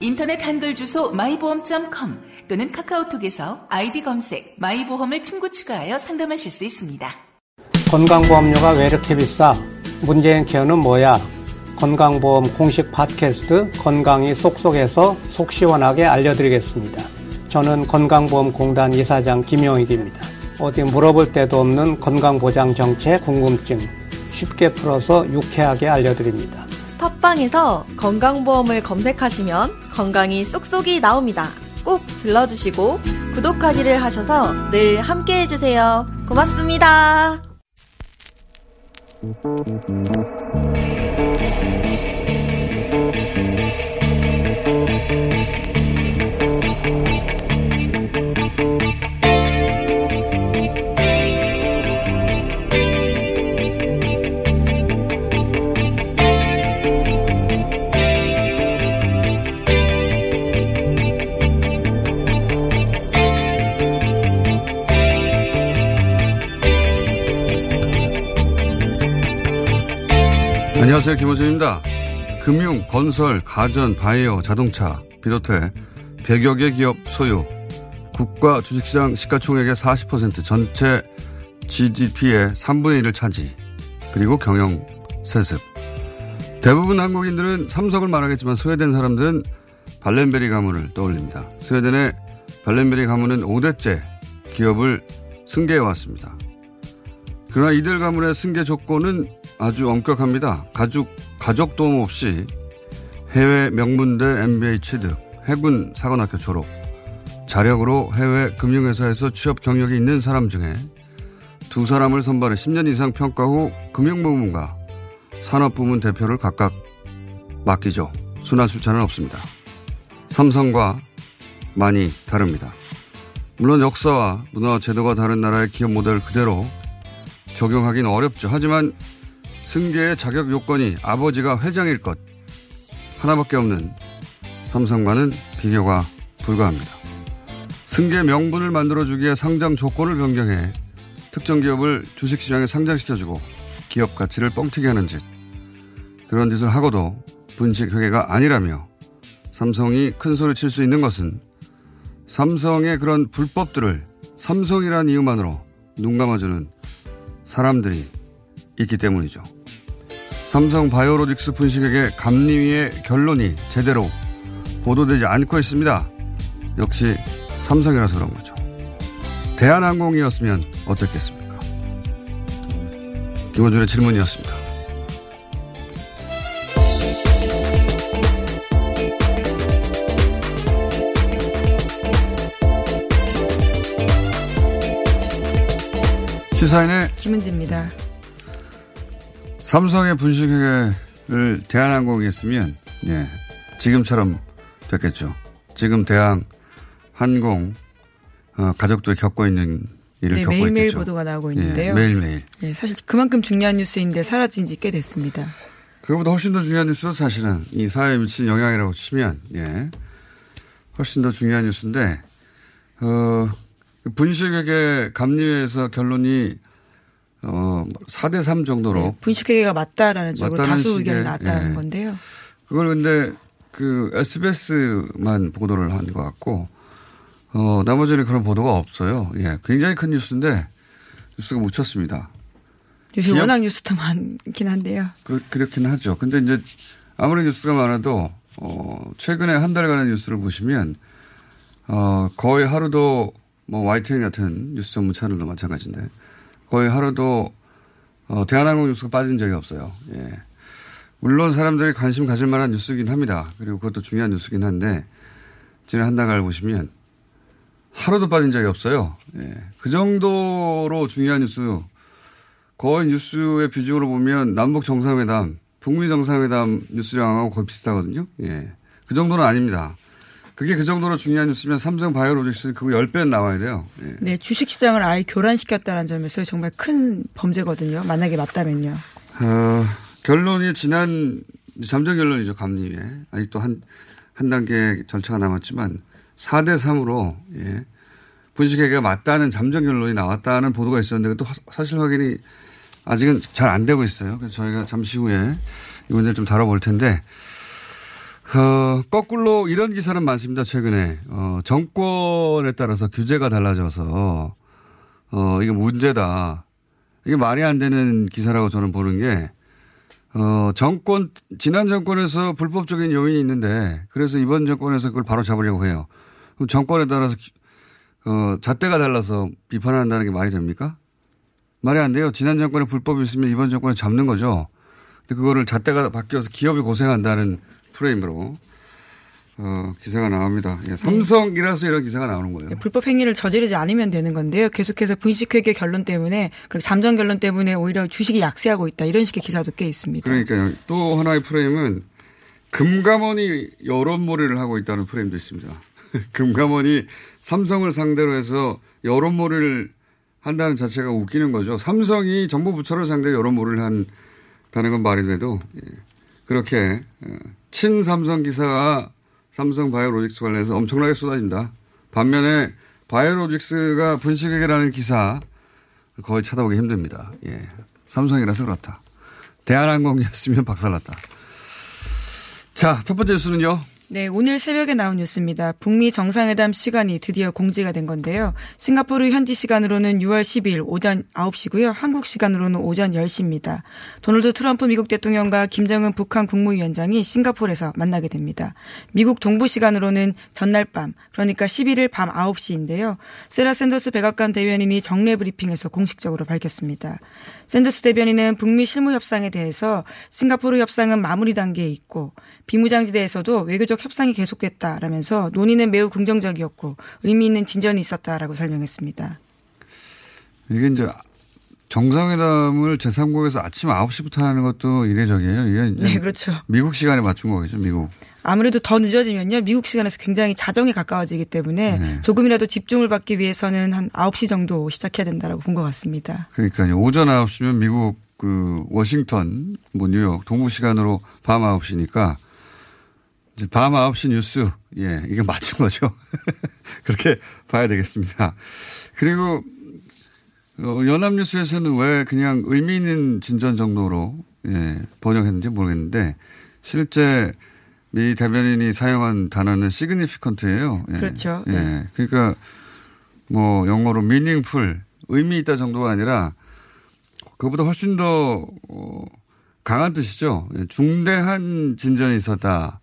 인터넷 한글 주소 마이보험.com 또는 카카오톡에서 아이디 검색 마이보험을 친구 추가하여 상담하실 수 있습니다. 건강보험료가 왜 이렇게 비싸? 문재인 케어는 뭐야? 건강보험 공식 팟캐스트 건강이 쏙쏙해서 속 시원하게 알려드리겠습니다. 저는 건강보험공단 이사장 김용익입니다. 어디 물어볼 데도 없는 건강보장 정책 궁금증 쉽게 풀어서 유쾌하게 알려드립니다. 팟빵에서 건강보험을 검색하시면 건강이 쏙쏙이 나옵니다. 꼭 들러주시고 구독하기를 하셔서 늘 함께 해주세요. 고맙습니다. 안녕하세요. 김호준입니다. 금융, 건설, 가전, 바이오, 자동차 비롯해 100여 개 기업 소유, 국가 주식시장 시가총액의 40% 전체 GDP의 3분의 1을 차지, 그리고 경영 세습. 대부분 한국인들은 삼성을 말하겠지만 스웨덴 사람들은 발렌베리 가문을 떠올립니다. 스웨덴의 발렌베리 가문은 5대째 기업을 승계해왔습니다. 그러나 이들 가문의 승계 조건은 아주 엄격합니다. 가족, 가족 도움 없이 해외 명문대 MBA 취득, 해군 사관학교 졸업, 자력으로 해외 금융회사에서 취업 경력이 있는 사람 중에 두 사람을 선발해 10년 이상 평가 후 금융부문과 산업부문 대표를 각각 맡기죠. 순환 출차는 없습니다. 삼성과 많이 다릅니다. 물론 역사와 문화와 제도가 다른 나라의 기업 모델을 그대로 적용하기는 어렵죠. 하지만 승계의 자격 요건이 아버지가 회장일 것 하나밖에 없는 삼성과는 비교가 불가합니다. 승계 명분을 만들어주기 에 상장 조건을 변경해 특정 기업을 주식시장에 상장시켜주고 기업 가치를 뻥튀기 하는 짓. 그런 짓을 하고도 분식 회계가 아니라며 삼성이 큰 소리 칠 수 있는 것은 삼성의 그런 불법들을 삼성이라는 이유만으로 눈 감아주는 사람들이 있기 때문이죠. 삼성 바이오로직스 분식에게 감리위의 결론이 제대로 보도되지 않고 있습니다. 역시 삼성이라서 그런 거죠. 대한항공이었으면 어떻겠습니까? 김원준의 질문이었습니다. 시사인의 김은지입니다. 삼성의 분식회계를 대한항공이 했으면, 예, 지금처럼 됐겠죠. 지금 대한, 항공, 어, 가족들이 겪고 있는 일을 네, 겪고 매일매일 있겠죠. 보도가 나오고 예, 있는데요. 매일매일. 예, 사실 그만큼 중요한 뉴스인데 사라진 지 꽤 됐습니다. 그거보다 훨씬 더 중요한 뉴스도 사실은 이 사회에 미치는 영향이라고 치면, 예, 훨씬 더 중요한 뉴스인데, 어, 분식회계 감리회에서 결론이 어, 4대 3 정도로 네, 분식회계가 맞다라는 쪽으로 맞다는 다수 의견이 나왔다는 예. 건데요. 그걸 근데 그 SBS만 보도를 한 것 같고 어 나머지는 그런 보도가 없어요. 예, 굉장히 큰 뉴스인데 뉴스가 묻혔습니다. 요새 기업- 워낙 뉴스도 많긴 한데요. 그, 그렇긴 하죠. 근데 이제 아무리 뉴스가 많아도 어 최근에 한 달간의 뉴스를 보시면 어 거의 하루도 뭐 YTN 같은 뉴스 전문 채널도 마찬가지인데 거의 하루도 어 대한항공 뉴스가 빠진 적이 없어요. 예. 물론 사람들이 관심 가질 만한 뉴스긴 합니다. 그리고 그것도 중요한 뉴스긴 한데 지난 한 달간을 보시면 하루도 빠진 적이 없어요. 예. 그 정도로 중요한 뉴스 거의 뉴스의 비중으로 보면 남북 정상회담, 북미 정상회담 뉴스량하고 거의 비슷하거든요. 예. 그 정도는 아닙니다. 그게 그 정도로 중요한 뉴스면 삼성 바이오로직스 그거 10배는 나와야 돼요. 예. 네, 주식시장을 아예 교란시켰다는 점에서 정말 큰 범죄거든요. 만약에 맞다면요. 어, 결론이 지난 잠정 결론이죠 감리에 아직도 한 한 단계 절차가 남았지만 4대 3으로 예. 분식회계가 맞다는 잠정 결론이 나왔다는 보도가 있었는데 또 화- 사실 확인이 아직은 잘 안 되고 있어요. 그래서 저희가 잠시 후에 이 문제를 좀 다뤄볼 텐데 어, 거꾸로 이런 기사는 많습니다. 최근에 어, 정권에 따라서 규제가 달라져서 어, 이게 문제다. 이게 말이 안 되는 기사라고 저는 보는 게 어, 정권, 지난 정권에서 불법적인 요인이 있는데, 그래서 이번 정권에서 그걸 바로 잡으려고 해요. 그럼 정권에 따라서, 기- 어, 잣대가 달라서 비판한다는 게 말이 됩니까? 말이 안 돼요. 지난 정권에 불법이 있으면 이번 정권에 잡는 거죠. 근데 그거를 잣대가 바뀌어서 기업이 고생한다는 프레임으로, 어, 기사가 나옵니다. 예, 삼성이라서 이런 기사가 나오는 거예요. 불법 행위를 저지르지 않으면 되는 건데요. 계속해서 분식회계 결론 때문에 그리고 잠정 결론 때문에 오히려 주식이 약세하고 있다. 이런 식의 기사도 꽤 있습니다. 그러니까요. 또 하나의 프레임은 금감원이 여론몰이를 하고 있다는 프레임도 있습니다. 금감원이 삼성을 상대로 해서 여론몰이를 한다는 자체가 웃기는 거죠. 삼성이 정부 부처를 상대로 여론몰이를 한다는 건 말이 돼도 예. 그렇게 어, 친삼성 기사가 삼성 바이오로직스 관련해서 엄청나게 쏟아진다. 반면에 바이오로직스가 분식회계라는 기사 거의 찾아보기 힘듭니다. 예. 삼성이라서 그렇다. 대한항공이었으면 박살났다. 자, 첫 번째 뉴스는요. 네, 오늘 새벽에 나온 뉴스입니다. 북미 정상회담 시간이 드디어 공지가 된 건데요. 싱가포르 현지 시간으로는 6월 10일 오전 9시고요. 한국 시간으로는 오전 10시입니다. 도널드 트럼프 미국 대통령과 김정은 북한 국무위원장이 싱가포르에서 만나게 됩니다. 미국 동부 시간으로는 전날 밤, 그러니까 11일 밤 9시인데요. 세라 샌더스 백악관 대변인이 정례 브리핑에서 공식적으로 밝혔습니다. 샌더스 대변인은 북미 실무 협상에 대해서 싱가포르 협상은 마무리 단계에 있고 비무장지대에서도 외교적 협상이 계속됐다라면서 논의는 매우 긍정적이었고 의미 있는 진전이 있었다라고 설명했습니다. 이게 이제 정상회담을 제3국에서 아침 9시부터 하는 것도 이례적이에요. 이게 이제 네, 그렇죠. 미국 시간에 맞춘 거겠죠, 미국. 아무래도 더 늦어지면요. 미국 시간에서 굉장히 자정에 가까워지기 때문에 네. 조금이라도 집중을 받기 위해서는 한 9시 정도 시작해야 된다라고 본 것 같습니다. 그러니까요. 오전 9시면 미국 그 워싱턴, 뭐 뉴욕, 동부 시간으로 밤 9시니까 이제 밤 9시 뉴스. 예, 이게 맞춘 거죠. 그렇게 봐야 되겠습니다. 그리고 어, 연합뉴스에서는 왜 그냥 의미 있는 진전 정도로 예, 번역했는지 모르겠는데 실제 미 대변인이 사용한 단어는 시그니피컨트예요. 예. 그렇죠. 예. 네. 그러니까 뭐 영어로 meaningful 의미 있다 정도가 아니라 그보다 훨씬 더 어, 강한 뜻이죠. 예, 중대한 진전이 있었다.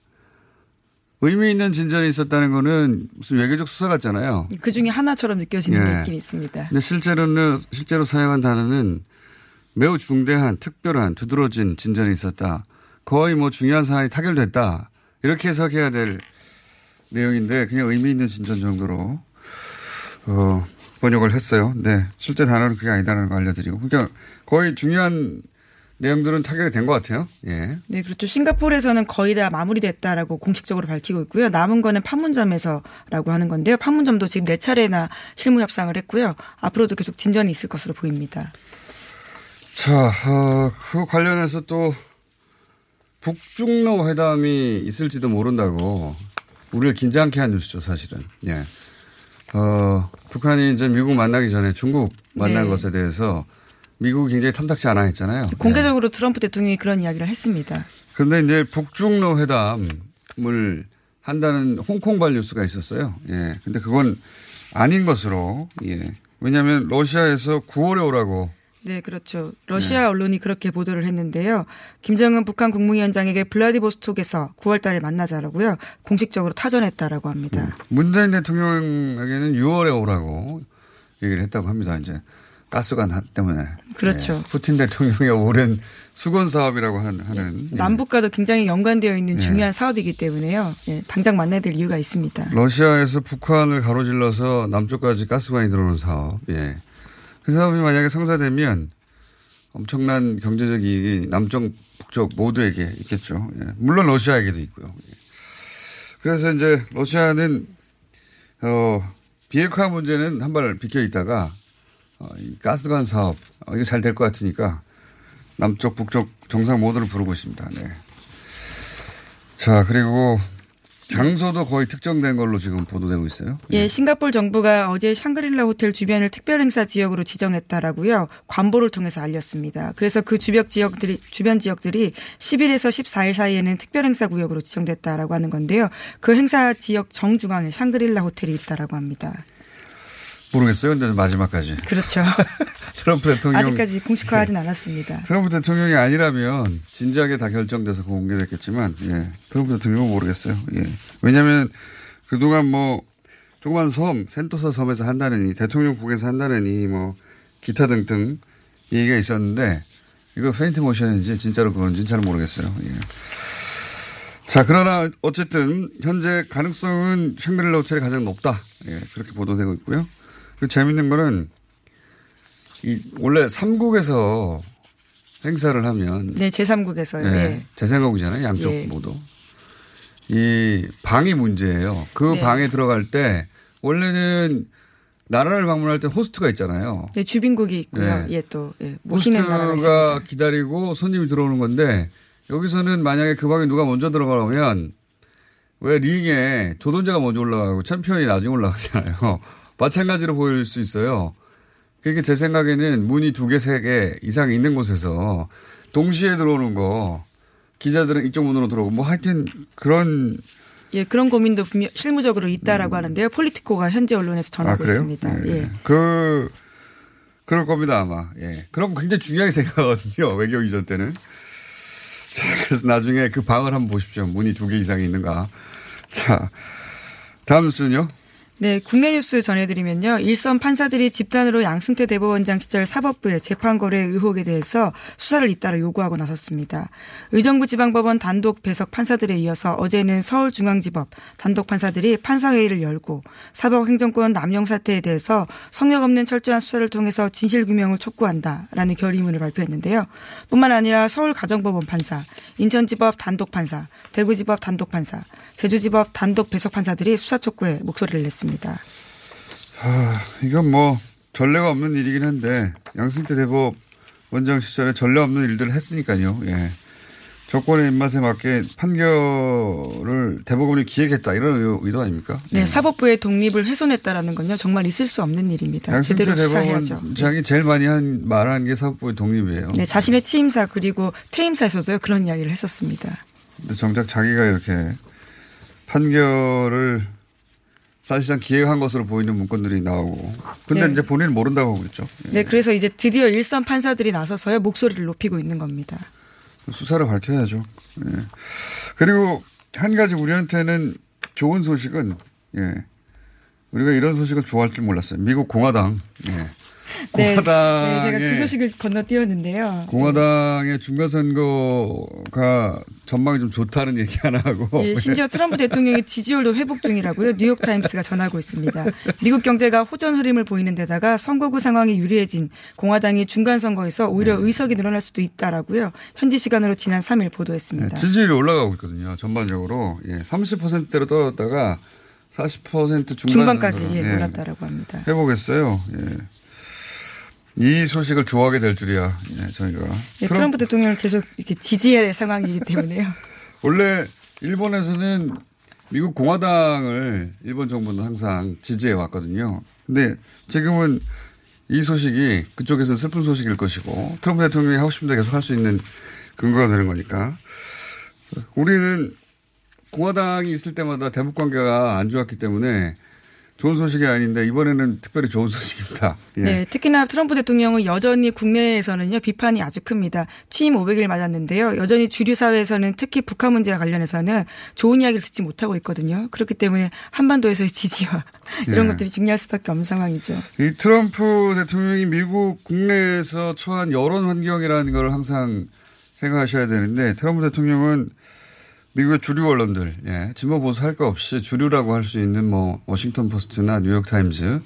의미 있는 진전이 있었다는 거는 무슨 외교적 수사 같잖아요. 그 중에 하나처럼 느껴지는 예. 게 있긴 있습니다. 근데 실제로는 실제로 사용한 단어는 매우 중대한 특별한 두드러진 진전이 있었다. 거의 뭐 중요한 사안이 타결됐다. 이렇게 해석해야 될 내용인데 그냥 의미 있는 진전 정도로 어, 번역을 했어요. 네, 실제 단어는 그게 아니다라는 걸 알려드리고 그러니까 거의 중요한 내용들은 타결이 된 것 같아요. 예. 네, 그렇죠. 싱가포르에서는 거의 다 마무리됐다라고 공식적으로 밝히고 있고요. 남은 거는 판문점에서라고 하는 건데요. 판문점도 지금 네 차례나 실무 협상을 했고요. 앞으로도 계속 진전이 있을 것으로 보입니다. 자, 어, 그 관련해서 또 북중로 회담이 있을지도 모른다고 우리를 긴장케 한 뉴스죠, 사실은. 예. 어, 북한이 이제 미국 만나기 전에 중국 만난 네. 것에 대해서 미국이 굉장히 탐탁치 않아 했잖아요. 공개적으로 트럼프 대통령이 그런 이야기를 했습니다. 그런데 이제 북중로 회담을 한다는 홍콩발 뉴스가 있었어요. 예. 근데 그건 아닌 것으로, 예. 왜냐하면 러시아에서 9월에 오라고 네, 그렇죠. 러시아 언론이 그렇게 보도를 했는데요. 김정은 북한 국무위원장에게 블라디보스톡에서 9월 달에 만나자라고요. 공식적으로 타전했다라고 합니다. 문재인 대통령에게는 6월에 오라고 얘기를 했다고 합니다. 이제 가스관 때문에. 그렇죠. 예, 푸틴 대통령의 오랜 수건 사업이라고 한- 하는. 예. 남북과도 굉장히 연관되어 있는 예. 중요한 사업이기 때문에요. 예, 당장 만나야 될 이유가 있습니다. 러시아에서 북한을 가로질러서 남쪽까지 가스관이 들어오는 사업. 예. 그 사업이 만약에 성사되면 엄청난 경제적 이익이 남쪽, 북쪽 모두에게 있겠죠. 예. 물론 러시아에게도 있고요. 예. 그래서 이제 러시아는 어 비핵화 문제는 한 발 비켜 있다가 어, 이 가스관 사업 어, 이게 잘 될 것 같으니까 남쪽 북쪽 정상 모두를 부르고 있습니다. 네. 자 그리고 장소도 거의 특정된 걸로 지금 보도되고 있어요. 예, 싱가포르 정부가 어제 샹그릴라 호텔 주변을 특별 행사 지역으로 지정했다라고요. 관보를 통해서 알렸습니다. 그래서 그 주변 지역들이 주변 지역들이 10일에서 14일 사이에는 특별 행사 구역으로 지정됐다라고 하는 건데요. 그 행사 지역 정중앙에 샹그릴라 호텔이 있다라고 합니다. 모르겠어요. 근데 마지막까지 그렇죠. 트럼프 대통령 아직까지 공식화하진 않았습니다. 트럼프 대통령이 아니라면 진작에 다 결정돼서 공개됐겠지만, 예. 트럼프 대통령은 모르겠어요. 예. 왜냐하면 그동안 뭐 조그만 섬, 센토사 섬에서 한다느니 대통령국에서 한다느니 뭐 기타 등등 얘기가 있었는데 이거 페인트 모션인지 진짜로 그런지는 잘 모르겠어요. 예. 자, 그러나 어쨌든 현재 가능성은 샹그릴라 호텔이 가장 높다. 예, 그렇게 보도되고 있고요. 그리고 재밌는 거는 이 원래 삼국에서 행사를 하면 네, 제3국에서요. 네, 예. 재생각이잖아요. 양쪽 예. 모두. 이 방이 문제예요. 그 네. 방에 들어갈 때 원래는 나라를 방문할 때 호스트가 있잖아요. 네, 주빈국이 있고요. 네. 예, 또 예, 호스트가. 기다리고 손님이 들어오는 건데 여기서는 만약에 그 방에 누가 먼저 들어가면 왜 링에 도전자가 먼저 올라가고 챔피언이 나중에 올라가잖아요. 마찬가지로 보일 수 있어요. 그게 제 생각에는 문이 두 개, 세 개 이상 있는 곳에서 동시에 들어오는 거 기자들은 이쪽 문으로 들어오고 뭐 하여튼 그런 예, 그런 고민도 분명 실무적으로 있다라고 하는데요. 폴리티코가 현재 언론에서 아 전하고 그래요? 있습니다. 예. 예. 그 그럴 겁니다 아마. 예. 그럼 굉장히 중요하게 생각하거든요 외교 이전 때는. 자 그래서 나중에 그 방을 한번 보십시오. 문이 두 개 이상이 있는가. 자 다음 순요. 네, 국내 뉴스 전해드리면요. 일선 판사들이 집단으로 양승태 대법원장 시절 사법부의 재판거래 의혹에 대해서 수사를 잇따라 요구하고 나섰습니다. 의정부 지방법원 단독 배석 판사들에 이어서 어제는 서울중앙지법 단독 판사들이 판사회의를 열고 사법행정권 남용 사태에 대해서 성역 없는 철저한 수사를 통해서 진실규명을 촉구한다라는 결의문을 발표했는데요. 뿐만 아니라 서울가정법원 판사, 인천지법 단독 판사, 대구지법 단독 판사, 제주지법 단독 배석 판사들이 수사 촉구에 목소리를 냈습니다. 아, 이건 뭐 전례가 없는 일이긴 한데 양승태 대법 원장 시절에 전례 없는 일들을 했으니까요. 예. 정권의 입맛에 맞게 판결을 대법원이 기획했다 이런 의- 의도 아닙니까? 네, 예. 사법부의 독립을 훼손했다라는 건요 정말 있을 수 없는 일입니다. 양승태 제대로. 대법원장이 제일 많이 한 말한 게 사법부의 독립이에요. 네, 자신의 취임사 그리고 퇴임사에서도요 그런 이야기를 했었습니다. 근데 정작 자기가 이렇게 판결을 사실상 기획한 것으로 보이는 문건들이 나오고. 근데 네. 이제 본인은 모른다고 하고 있죠. 예. 네, 그래서 이제 드디어 일선 판사들이 나서서요 목소리를 높이고 있는 겁니다. 수사를 밝혀야죠. 예. 그리고 한 가지 우리한테는 좋은 소식은 예. 우리가 이런 소식을 좋아할 줄 몰랐어요. 미국 공화당. 예. 네, 공화당의 네, 제가 그 소식을 건너뛰었는데요. 공화당의 중간선거가 전망이 좀 좋다는 얘기 하나 하고 예, 심지어 트럼프 대통령의 지지율도 회복 중이라고요. 뉴욕 타임스가 전하고 있습니다. 미국 경제가 호전 흐름을 보이는 데다가 선거구 상황이 유리해진 공화당이 중간 선거에서 오히려 네. 의석이 늘어날 수도 있다라고요. 현지 시간으로 지난 3일 보도했습니다. 네, 지지율이 올라가고 있거든요. 전반적으로 예, 30%대로 떨어졌다가 40% 중간 중반까지 예, 예, 올랐다라고 합니다. 회복했어요. 예. 이 소식을 좋아하게 될 줄이야. 예, 저희가 예, 트럼프- 트럼프 대통령을 계속 이렇게 지지해야 될 상황이기 때문에요. 원래 일본에서는 미국 공화당을 일본 정부는 항상 지지해 왔거든요. 근데 지금은 이 소식이 그쪽에서 슬픈 소식일 것이고 트럼프 대통령이 하고 싶은 데 계속 할 수 있는 근거가 되는 거니까 우리는 공화당이 있을 때마다 대북 관계가 안 좋았기 때문에 좋은 소식이 아닌데 이번에는 특별히 좋은 소식입니다. 예. 네, 특히나 트럼프 대통령은 여전히 국내에서는요 비판이 아주 큽니다. 취임 500일 맞았는데요. 여전히 주류 사회에서는 특히 북한 문제와 관련해서는 좋은 이야기를 듣지 못하고 있거든요. 그렇기 때문에 한반도에서의 지지와 이런 네. 것들이 중요할 수밖에 없는 상황이죠. 이 트럼프 대통령이 미국 국내에서 처한 여론 환경이라는 걸 항상 생각하셔야 되는데 트럼프 대통령은 미국의 주류 언론들, 예, 진보 보수 할 거 없이 주류라고 할 수 있는 뭐 워싱턴 포스트나 뉴욕 타임즈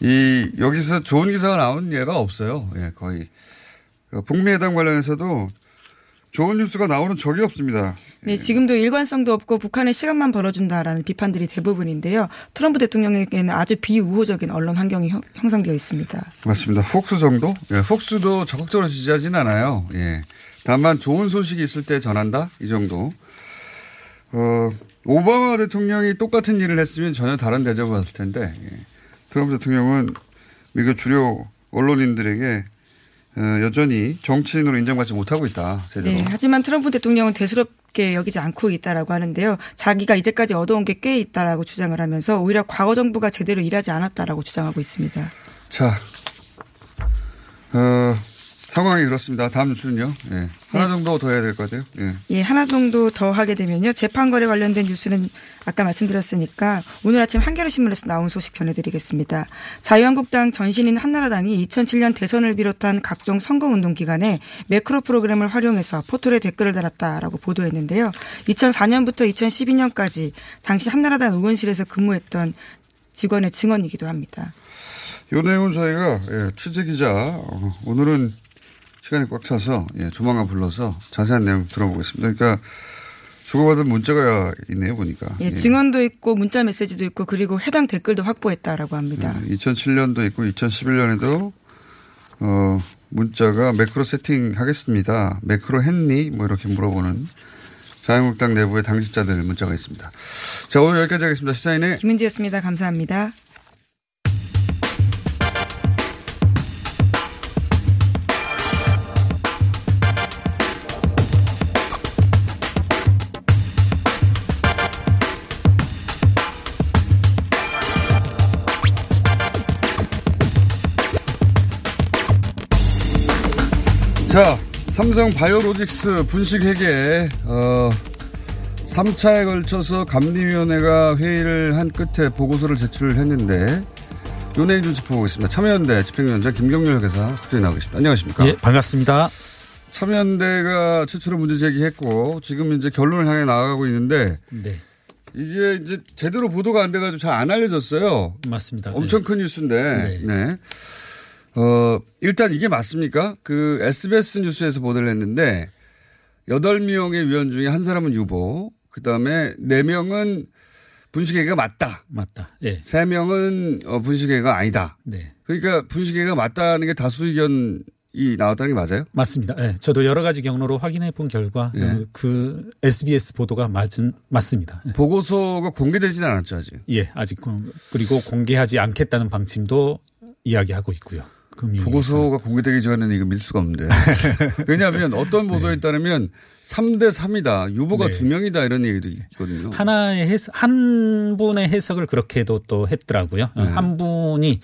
이 여기서 좋은 기사가 나온 예가 없어요. 예, 거의 그 북미 회담 관련해서도 좋은 뉴스가 나오는 적이 없습니다. 네, 지금도 일관성도 없고 북한의 시간만 벌어준다라는 비판들이 대부분인데요. 트럼프 대통령에게는 아주 비우호적인 언론 환경이 형, 형성되어 있습니다. 맞습니다. 폭스 정도? 예, 폭스도 적극적으로 지지하진 않아요. 예. 다만 좋은 소식이 있을 때 전한다? 이 정도. 어, 오바마 대통령이 똑같은 일을 했으면 전혀 다른 대접을 받을 텐데, 예. 트럼프 대통령은 미국 주요 언론인들에게 어, 여전히 정치인으로 인정받지 못하고 있다. 제대로. 네, 하지만 트럼프 대통령은 대수롭게 여기지 않고 있다라고 하는데요. 자기가 이제까지 얻어온 게 꽤 있다라고 주장을 하면서 오히려 과거 정부가 제대로 일하지 않았다라고 주장하고 있습니다. 자, 어, 상황이 그렇습니다. 다음 뉴스는요. 예. 하나 네. 정도 더 해야 될 것 같아요. 예. 예, 하나 정도 더 하게 되면요. 재판거래 관련된 뉴스는 아까 말씀드렸으니까 오늘 아침 한겨레 신문에서 나온 소식 전해드리겠습니다. 자유한국당 전신인 한나라당이 2007년 대선을 비롯한 각종 선거운동 기간에 매크로 프로그램을 활용해서 포털에 댓글을 달았다라고 보도했는데요. 2004년부터 2012년까지 당시 한나라당 의원실에서 근무했던 직원의 증언이기도 합니다. 요 내용은 저희가 예, 취재 기자 어, 오늘은 시간이 꽉 차서 예, 조만간 불러서 자세한 내용 들어보겠습니다. 그러니까 주고받은 문자가 있네요 보니까. 예, 증언도 있고 문자 메시지도 있고 그리고 해당 댓글도 확보했다라고 합니다. 2007년도 있고 2011년에도 어, 문자가 매크로 세팅 하겠습니다. 매크로 했니? 뭐 이렇게 물어보는 자유한국당 내부의 당직자들 문자가 있습니다. 자 오늘 여기까지 하겠습니다. 시사인의 김은지였습니다. 감사합니다. 자, 삼성 바이오로직스 분식회계, 어, 3차에 걸쳐서 감리위원회가 회의를 한 끝에 보고서를 제출을 했는데, 요 내용 좀 짚어보겠습니다. 참여연대 집행위원장 김경률 회사 스튜디오에 나와 계십니다. 안녕하십니까? 예, 반갑습니다. 참여연대가 최초로 문제 제기했고, 지금 이제 결론을 향해 나아가고 있는데, 네, 이게 이제 제대로 보도가 안 돼가지고 잘 안 알려졌어요. 맞습니다. 엄청 큰 뉴스인데, 네. 어, 일단 이게 맞습니까? 그 SBS 뉴스에서 보도를 했는데, 8명의 위원 중에 한 사람은 유보, 그 다음에 4명은 분식회계가 맞다. 맞다. 예. 3명은 어, 분식회계가 아니다. 네. 그러니까 분식회계가 맞다는 게 다수 의견 이 나왔다는 게 맞아요? 맞습니다. 예. 저도 여러 가지 경로로 확인해 본 결과 예. 어, 그 SBS 보도가 맞은 맞습니다. 예. 보고서가 공개되지는 않았죠, 아직. 예, 아직 공- 그리고 공개하지 않겠다는 방침도 이야기하고 있고요. 보고서가 공개되기 전에는 이거 믿을 수가 없는데. 왜냐하면 어떤 보도에 따르면 3대 3이다. 유보가 네. 두 명이다. 이런 얘기도 있거든요. 하나의 해석, 한 분의 해석을 그렇게도 또 했더라고요. 어, 네. 한 분이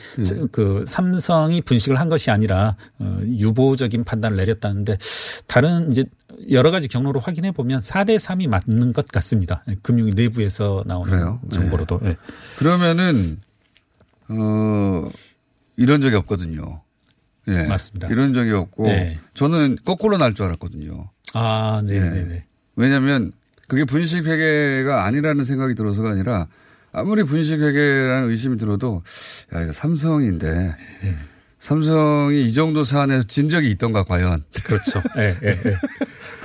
그 삼성이 분식을 한 것이 아니라 어, 유보적인 판단을 내렸다는데 다른 이제 여러 가지 경로로 확인해 보면 4대 3이 맞는 것 같습니다. 예, 금융위 내부에서 나오는 그래요? 정보로도. 예. 그러면은, 어, 이런 적이 없거든요. 예. 맞습니다. 이런 적이 없고. 네. 저는 거꾸로 날 줄 알았거든요. 아, 네, 예. 네, 네. 왜냐하면 그게 분식회계가 아니라는 생각이 들어서가 아니라 아무리 분식회계라는 의심이 들어도 야, 이거 삼성인데 예. 삼성이 이 정도 사안에서 진 적이 있던가 과연. 그렇죠. 예, 예, 예.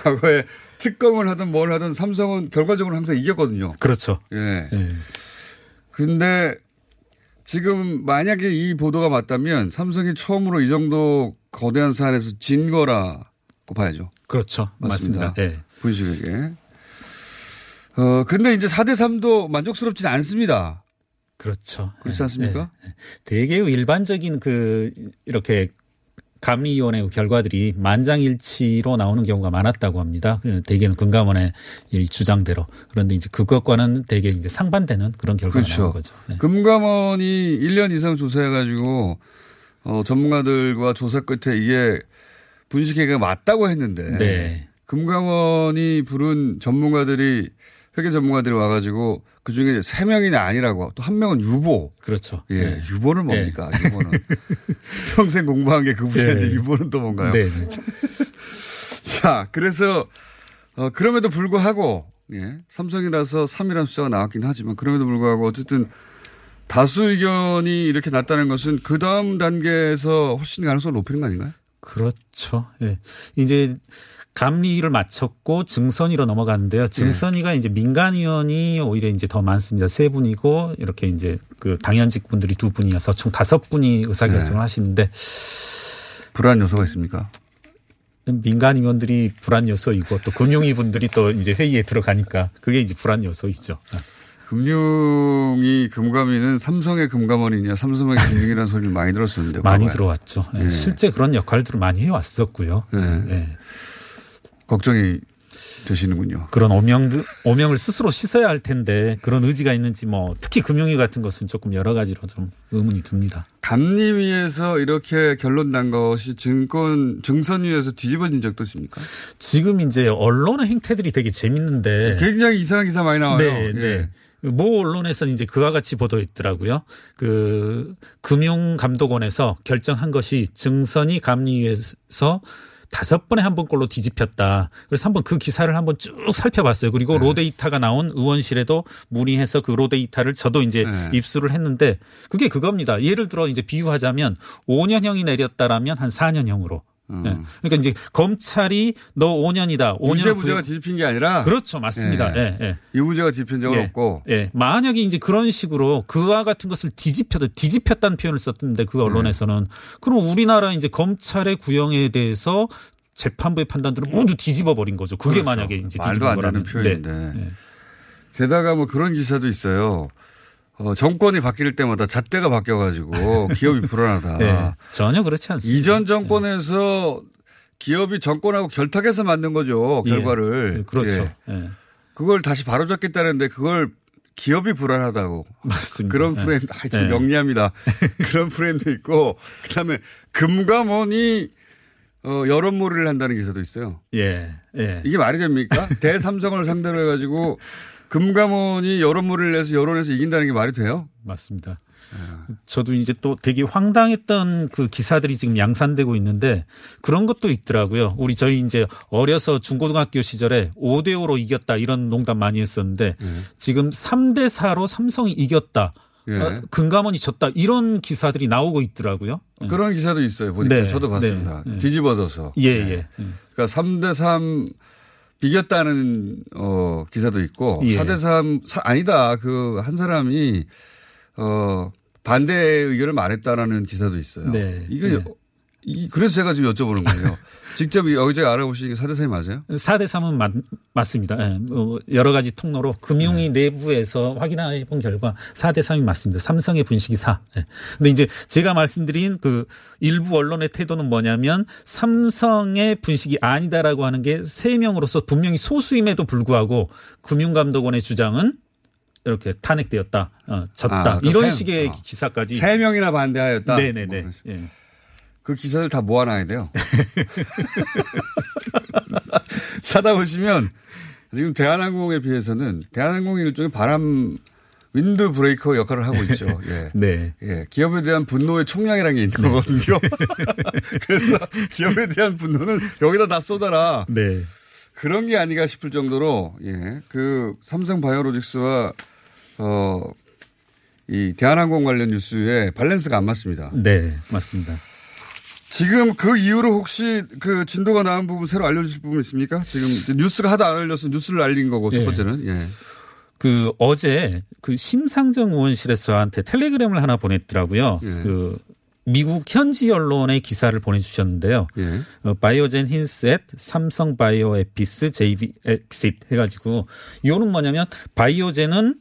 과거에 특검을 하든 뭘 하든 삼성은 결과적으로 항상 이겼거든요. 그렇죠. 예. 예. 근데 지금 만약에 이 보도가 맞다면 삼성이 처음으로 이 정도 거대한 사안에서 진 거라고 봐야죠. 그렇죠. 맞습니다. 맞습니다. 예. 분식에게. 어, 근데 이제 4대3도 만족스럽지는 않습니다. 그렇죠. 그렇지 않습니까? 예, 예. 대개의 일반적인 그 이렇게 감리위원회 결과들이 만장일치로 나오는 경우가 많았다고 합니다. 그 대개는 금감원의 이 주장대로. 그런데 이제 그것과는 대개 이제 상반되는 그런 결과가 그렇죠. 나온 거죠. 예. 금감원이 1년 이상 조사해가지고, 어, 전문가들과 조사 끝에 이게 분식회계가 맞다고 했는데, 네. 금감원이 부른 전문가들이, 회계 전문가들이 와가지고, 그 중에 세 명이 아니라고, 또 한 명은 유보. 그렇죠. 예, 예. 유보는 뭡니까? 유보는. 평생 공부한 게 그 분야인데 예. 유보는 또 뭔가요? 네, 네. 자, 그래서 어, 그럼에도 불구하고 예, 삼성이라서 3이라는 숫자가 나왔긴 하지만 그럼에도 불구하고 어쨌든 다수 의견이 이렇게 났다는 것은 그 다음 단계에서 훨씬 가능성을 높이는 거 아닌가요? 그렇죠. 예. 이제 감리를 마쳤고 증선위로 넘어갔는데요. 증선위가 이제 민간위원이 오히려 이제 더 많습니다. 세 분이고 이렇게 이제 그 당연직 분들이 두 분이어서 총 다섯 분이 의사결정을 네. 하시는데 불안 요소가 있습니까? 민간 위원들이 불안 요소이고 또 금융위 분들이 또 이제 회의에 들어가니까 그게 이제 불안 요소이죠. 금융이 금감위는 삼성의 금감원이냐 삼성의 금융이라는 소리를 많이 들었었는데 많이 과거에. 들어왔죠. 예. 예. 실제 그런 역할들을 많이 해왔었고요. 네. 예. 걱정이 되시는군요. 그런 오명들 오명을 스스로 씻어야 할 텐데 그런 의지가 있는지 뭐 특히 금융위 같은 것은 조금 여러 가지로 좀 의문이 듭니다. 감리위에서 이렇게 결론 난 것이 증권 증선위에서 뒤집어진 적도 있습니까? 지금 이제 언론의 행태들이 되게 재밌는데 굉장히 이상한 기사 많이 나와요. 네, 예. 네. 모 언론에서는 이제 그와 같이 보도했더라고요. 그 금융감독원에서 결정한 것이 증선이 감리위에서 다섯 번에 한 번꼴로 뒤집혔다. 그래서 한번 그 기사를 한번 쭉 살펴봤어요. 그리고 네. 로데이터가 나온 의원실에도 문의해서 그 로데이터를 저도 이제 네. 입수를 했는데 그게 그겁니다. 예를 들어 이제 비유하자면 5년형이 내렸다라면 한 4년형으로. 예. 그러니까 이제 검찰이 너 5년이다. 5년 음. 유죄 무죄가 뒤집힌 게 아니라 그렇죠. 맞습니다. 예. 예, 예. 유무죄가 뒤집힌 적은 예. 없고 예. 만약에 이제 그런 식으로 그와 같은 것을 뒤집혀도 뒤집혔다는 표현을 썼던데 그 언론에서는 그럼 우리나라 이제 검찰의 구형에 대해서 재판부의 판단들을 모두 뒤집어 버린 거죠. 그게 그렇죠. 만약에 이제 뒤집은 안 되는 거라면. 표현인데. 네. 네. 게다가 뭐 그런 기사도 있어요. 어, 정권이 바뀔 때마다 잣대가 바뀌어가지고 기업이 불안하다. 네. 전혀 그렇지 않습니다. 이전 정권에서 기업이 정권하고 결탁해서 만든 거죠 예. 결과를. 예, 그렇죠. 예. 예. 그걸 다시 바로잡겠다는데 그걸 기업이 불안하다고. 맞습니다. 그런 예. 프레임, 아, 참 예. 명리합니다. 그런 프레임도 있고, 그 다음에 금감원이 어, 여론몰이를 한다는 기사도 있어요. 예. 예. 이게 말이 됩니까? 대삼성을 상대로 해가지고 금감원이 여론몰이를 내서 여론에서 이긴다는 게 말이 돼요? 맞습니다. 저도 이제 또 되게 황당했던 그 기사들이 지금 양산되고 있는데 그런 것도 있더라고요. 우리 저희 이제 어려서 중고등학교 시절에 5대 5로 이겼다 이런 농담 많이 했었는데 지금 3대 4로 삼성이 이겼다. 예. 어, 금감원이 졌다. 이런 기사들이 나오고 있더라고요. 그런 기사도 있어요. 보니까 네, 저도 봤습니다. 네, 네. 뒤집어져서. 예, 예. 그러니까 3대 3 비겼다는 어 기사도 있고 예. 4대 3 아니다. 그 한 사람이 어 반대 의견을 말했다라는 기사도 있어요. 네. 이거 네. 이 그래서 제가 지금 여쭤보는 거예요. 직접 이 어제 알아보신 게 4대 3이 맞아요? 4대 3은 맞, 맞습니다. 예. 어, 여러 가지 통로로 금융위 내부에서 확인해 본 결과 4대 3이 맞습니다. 삼성의 분식이 4. 예. 근데 이제 제가 말씀드린 그 일부 언론의 태도는 뭐냐면 삼성의 분식이 아니다라고 하는 게 3명으로서 분명히 소수임에도 불구하고 금융감독원의 주장은 이렇게 탄핵되었다, 어, 졌다. 아, 그 이런 세- 식의 어. 기사까지. 세 명이나 반대하였다. 네네네. 뭐 그런 예. 그 기사를 다 모아놔야 돼요. 찾아보시면 지금 대한항공에 비해서는 대한항공이 일종의 바람 wind breaker 역할을 하고 있죠. 예. 네. 예. 기업에 대한 분노의 총량이라는 게 있는 거거든요. 그래서 기업에 대한 분노는 여기다 다 쏟아라. 네. 그런 게 아닌가 싶을 정도로 예. 그 삼성 바이오로직스와 어, 이 대한항공 관련 뉴스에 밸런스가 안 맞습니다. 네. 맞습니다. 지금 그 이후로 혹시 그 진도가 나온 부분 새로 알려주실 부분 있습니까? 지금 뉴스가 하도 안 알려서 뉴스를 알린 거고 첫 예. 번째는 예. 그 어제 그 심상정 의원실에서 저한테 텔레그램을 하나 보냈더라고요. 예. 그 미국 현지 언론의 기사를 보내주셨는데요. 예. 어, 바이오젠 힌스앳 삼성 바이오 에피스 JV 엑싯 해가지고 이거는 뭐냐면 바이오젠은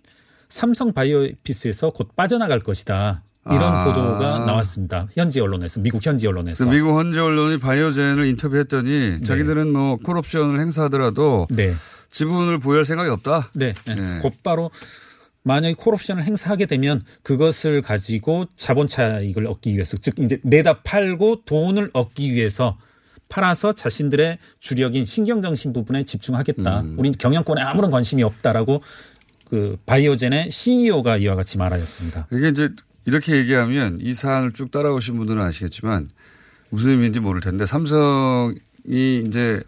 삼성 바이오 에피스에서 곧 빠져나갈 것이다. 이런 아. 보도가 나왔습니다. 현지 언론에서 미국 현지 그 언론에서. 미국 현지 언론이 바이오젠을 인터뷰했더니 자기들은 뭐 콜옵션을 행사하더라도 네. 지분을 보유할 생각이 없다. 네. 네. 네. 곧바로 만약에 콜옵션을 행사하게 되면 그것을 가지고 자본 차익을 얻기 위해서 즉 이제 내다 팔고 돈을 얻기 위해서 팔아서 자신들의 주력인 신경정신 부분에 집중하겠다. 음. 우린 경영권에 아무런 관심이 없다라고 그 바이오젠의 CEO가 이와 같이 말하였습니다. 이게 이제 이렇게 얘기하면 이 사안을 쭉 따라오신 분들은 아시겠지만 무슨 의미인지 모를 텐데 삼성이 이제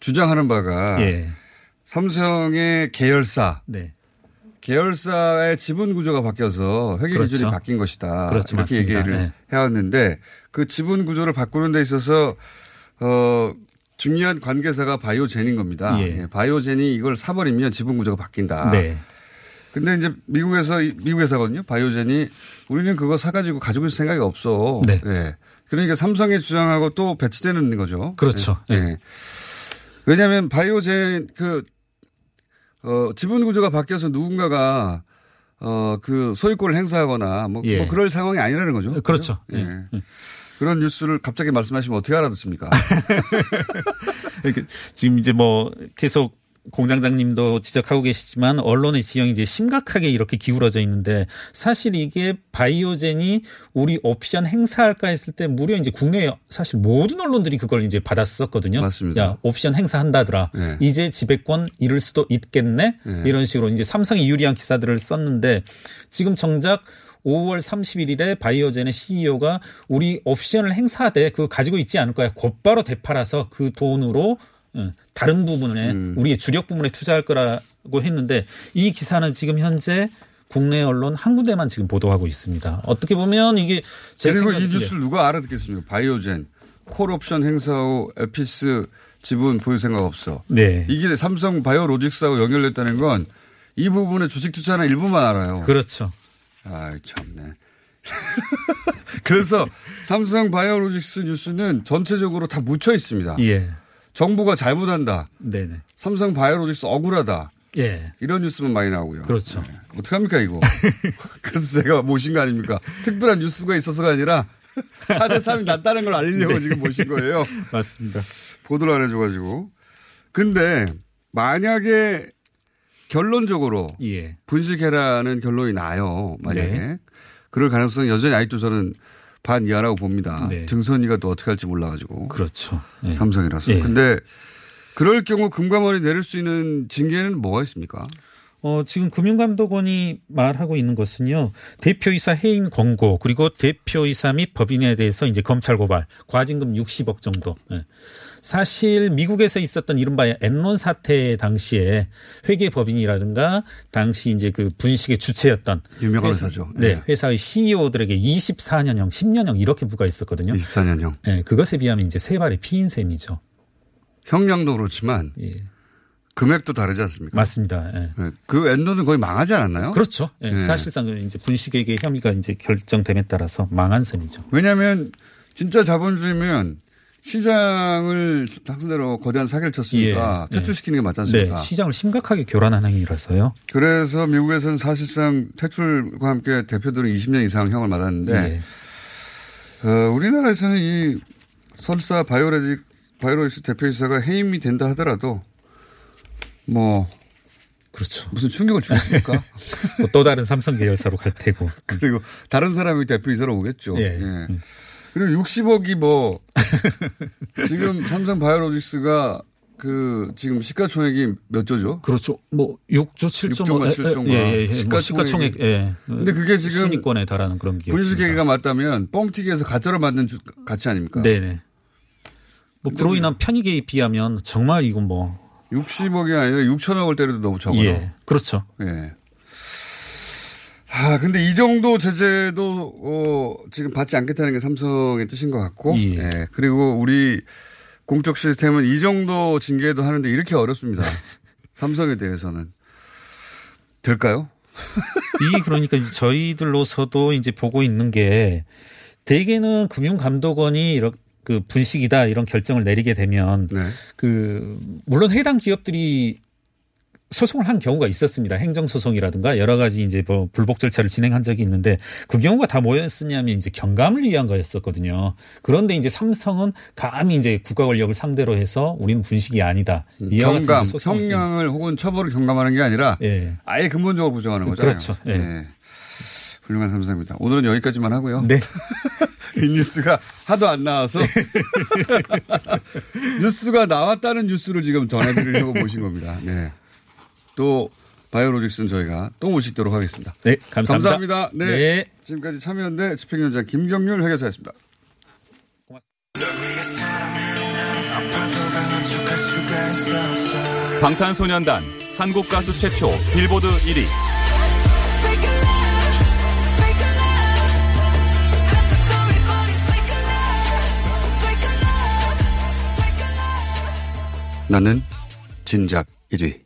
주장하는 바가 예. 삼성의 계열사 네. 계열사의 지분 구조가 바뀌어서 회계 그렇죠. 기준이 바뀐 것이다. 그렇죠. 이렇게 맞습니다. 얘기를 네. 해왔는데 그 지분 구조를 바꾸는 데 있어서 어 중요한 관계사가 바이오젠인 겁니다. 예. 예, 바이오젠이 이걸 사버리면 지분 구조가 바뀐다. 네. 근데 이제 미국에서 이- 미국 회사거든요. 바이오젠이 우리는 그거 사가지고 가지고 있을 생각이 없어. 네. 예. 그러니까 삼성의 주장하고 또 배치되는 거죠. 그렇죠. 예. 예. 예. 왜냐하면 바이오젠 그 어, 지분 구조가 바뀌어서 누군가가 어, 그 소유권을 행사하거나 뭐, 예. 뭐 그럴 상황이 아니라는 거죠. 그렇죠. 예. 예. 그런 뉴스를 갑자기 말씀하시면 어떻게 알아듣습니까? 지금 이제 뭐 계속 공장장님도 지적하고 계시지만 언론의 지형이 이제 심각하게 이렇게 기울어져 있는데 사실 이게 바이오젠이 우리 옵션 행사할까 했을 때 무려 이제 국내 사실 모든 언론들이 그걸 이제 받았었거든요. 맞습니다. 야 옵션 행사한다더라. 네. 이제 지배권 잃을 수도 있겠네. 네. 이런 식으로 이제 삼성이 유리한 기사들을 썼는데 지금 정작 5월 31일에 바이오젠의 CEO가 우리 옵션을 행사하되 그거 가지고 있지 않을 거야. 곧바로 되팔아서 그 돈으로 어, 다른 부분에 음. 우리의 주력 부분에 투자할 거라고 했는데 이 기사는 지금 현재 국내 언론 한 군데만 지금 보도하고 있습니다. 어떻게 보면 이게 제 그리고 이 뉴스를 누가 알아듣겠습니까? 바이오젠, 콜옵션 행사 후 에피스 지분 보유 생각 없어. 네. 이게 삼성 바이오로직스하고 연결됐다는 건 이 부분의 주식 투자는 일부만 알아요. 그렇죠. 아이 참네. 그래서 삼성 바이오로직스 뉴스는 전체적으로 다 묻혀 있습니다. 예. 정부가 잘못한다. 네네. 삼성 바이오로직스 억울하다. 예. 이런 뉴스만 많이 나오고요. 그렇죠. 네. 어떡합니까 이거. 그래서 제가 모신 거 아닙니까. 특별한 뉴스가 있어서가 아니라 4대 3이 낫다는 걸 알리려고 지금 모신 거예요. 맞습니다. 보도를 안 해줘가지고. 근데 만약에 결론적으로 예. 분식회라는 결론이 나요. 만약에. 네. 그럴 가능성은 여전히 아직도 저는 반 이하라고 봅니다. 네. 증선이가 또 어떻게 할지 몰라가지고. 그렇죠. 예. 삼성이라서. 예. 근데 그럴 경우 금감원이 내릴 수 있는 징계는 뭐가 있습니까? 어, 지금 금융감독원이 말하고 있는 것은요, 대표이사 해임 권고, 그리고 대표이사 및 법인에 대해서 이제 검찰 고발, 과징금 60억 정도. 예. 사실 미국에서 있었던 이른바 엔론 사태 당시에 회계 법인이라든가 당시 이제 그 분식의 주체였던 유명한 회사- 회사죠. 네, 예. 회사의 CEO들에게 24년형, 10년형 이렇게 부과했었거든요. 24년형. 예, 그것에 비하면 이제 세 발의 피인 셈이죠. 형량도 그렇지만 예. 금액도 다르지 않습니까? 맞습니다. 예. 네. 그 엔도는 거의 망하지 않았나요? 그렇죠. 예, 네. 사실상 이제 분식회계 혐의가 이제 결정됨에 따라서 망한 셈이죠. 왜냐하면 진짜 자본주의면 시장을 상대로 거대한 사기를 쳤으니까 예, 퇴출시키는 게 맞지 네, 않습니까? 시장을 심각하게 교란한 행위라서요. 그래서 미국에서는 사실상 퇴출과 함께 대표들은 20년 이상 형을 맞았는데 예. 어, 우리나라에서는 이 설사 바이오레직 바이오로직스 대표이사가 해임이 된다 하더라도 뭐 그렇죠. 무슨 충격을 주겠습니까? 뭐 또 다른 삼성 계열사로 갈 테고. 그리고 다른 사람이 대표이사로 오겠죠. 예. 예. 그리고 60억이 뭐 지금 삼성 바이오로직스가 그 지금 시가총액이 몇 조죠? 그렇죠. 뭐 6조 7조 6조인가 7조인가. 예, 예, 예. 뭐 시가총액이- 시가총액 예. 근데 그게 지금 순위권에 달하는 그런 기업. 분식회계가 맞다면 뻥튀기에서 가짜로 만든 주- 가치 아닙니까? 네 네. 뭐 그로 인한 편익에 비하면 정말 이건 뭐 60억이 아니라 6천억을 때려도 너무 적어요. 예. 그렇죠. 예. 아, 근데 이 정도 제재도, 어, 지금 받지 않겠다는 게 삼성의 뜻인 것 같고. 예. 예. 그리고 우리 공적 시스템은 이 정도 징계도 하는데 이렇게 어렵습니다. 삼성에 대해서는. 될까요? 이 그러니까 이제 저희들로서도 이제 보고 있는 게 대개는 금융감독원이 이렇게 그 분식이다 이런 결정을 내리게 되면 네. 그 물론 해당 기업들이 소송을 한 경우가 있었습니다. 행정소송이라든가 여러 가지 이제 뭐 불복 절차를 진행한 적이 있는데 그 경우가 다 뭐였었냐면 이제 경감을 위한 거였었거든요. 그런데 이제 삼성은 감히 이제 국가 권력을 상대로 해서 우리는 분식이 아니다. 같은 경감, 형량을 혹은 처벌을 경감하는 게 아니라 예. 아예 근본적으로 부정하는 거잖아요. 그렇죠. 예. 훌륭한 삼성입니다. 오늘은 여기까지만 하고요. 네. 이 뉴스가 하도 안 나와서 뉴스가 나왔다는 뉴스를 지금 전해드리려고 모신 겁니다. 네. 또 바이오로직스는 저희가 또 모시도록 하겠습니다. 네, 감사합니다. 감사합니다. 네, 네. 지금까지 참여연대 집행위원장 김경률 회계사였습니다. 고맙습니다. 방탄소년단 한국 가수 최초 빌보드 1위. 나는 진작 1위.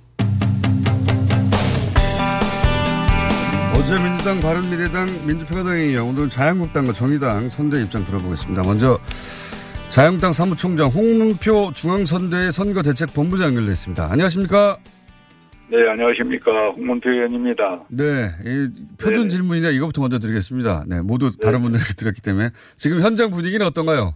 어제 민주당, 바른미래당, 민주평화당에 이어 오늘 자유한국당과 정의당 선대 입장 들어보겠습니다. 먼저 자유한국당 사무총장 홍문표 중앙선대의 선거대책본부장 연결됐습니다. 안녕하십니까? 네, 안녕하십니까. 홍문표 의원입니다. 네, 이 표준 질문이냐 이것부터 먼저 드리겠습니다. 네, 모두 다른 분들에게 드렸기 때문에 지금 현장 분위기는 어떤가요?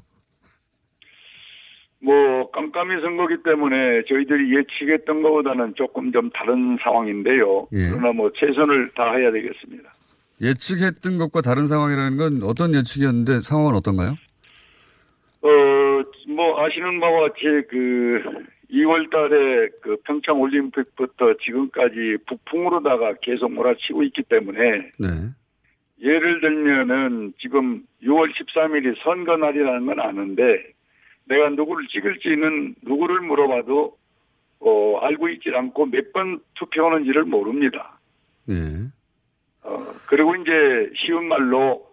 뭐 깜깜이 선거기 때문에 저희들이 예측했던 것보다는 조금 좀 다른 상황인데요. 예. 그러나 뭐 최선을 다해야 되겠습니다. 예측했던 것과 다른 상황이라는 건 어떤 예측이었는데 상황은 어떤가요? 어, 뭐 아시는 바와 같이 그 2월 달에 그 평창 올림픽부터 지금까지 북풍으로다가 계속 몰아치고 있기 때문에 네. 예를 들면은 지금 6월 13일이 선거 날이라는 건 아는데 내가 누구를 찍을지는 누구를 물어봐도 어, 알고 있지 않고 몇 번 투표하는지를 모릅니다. 예. 어, 그리고 이제 쉬운 말로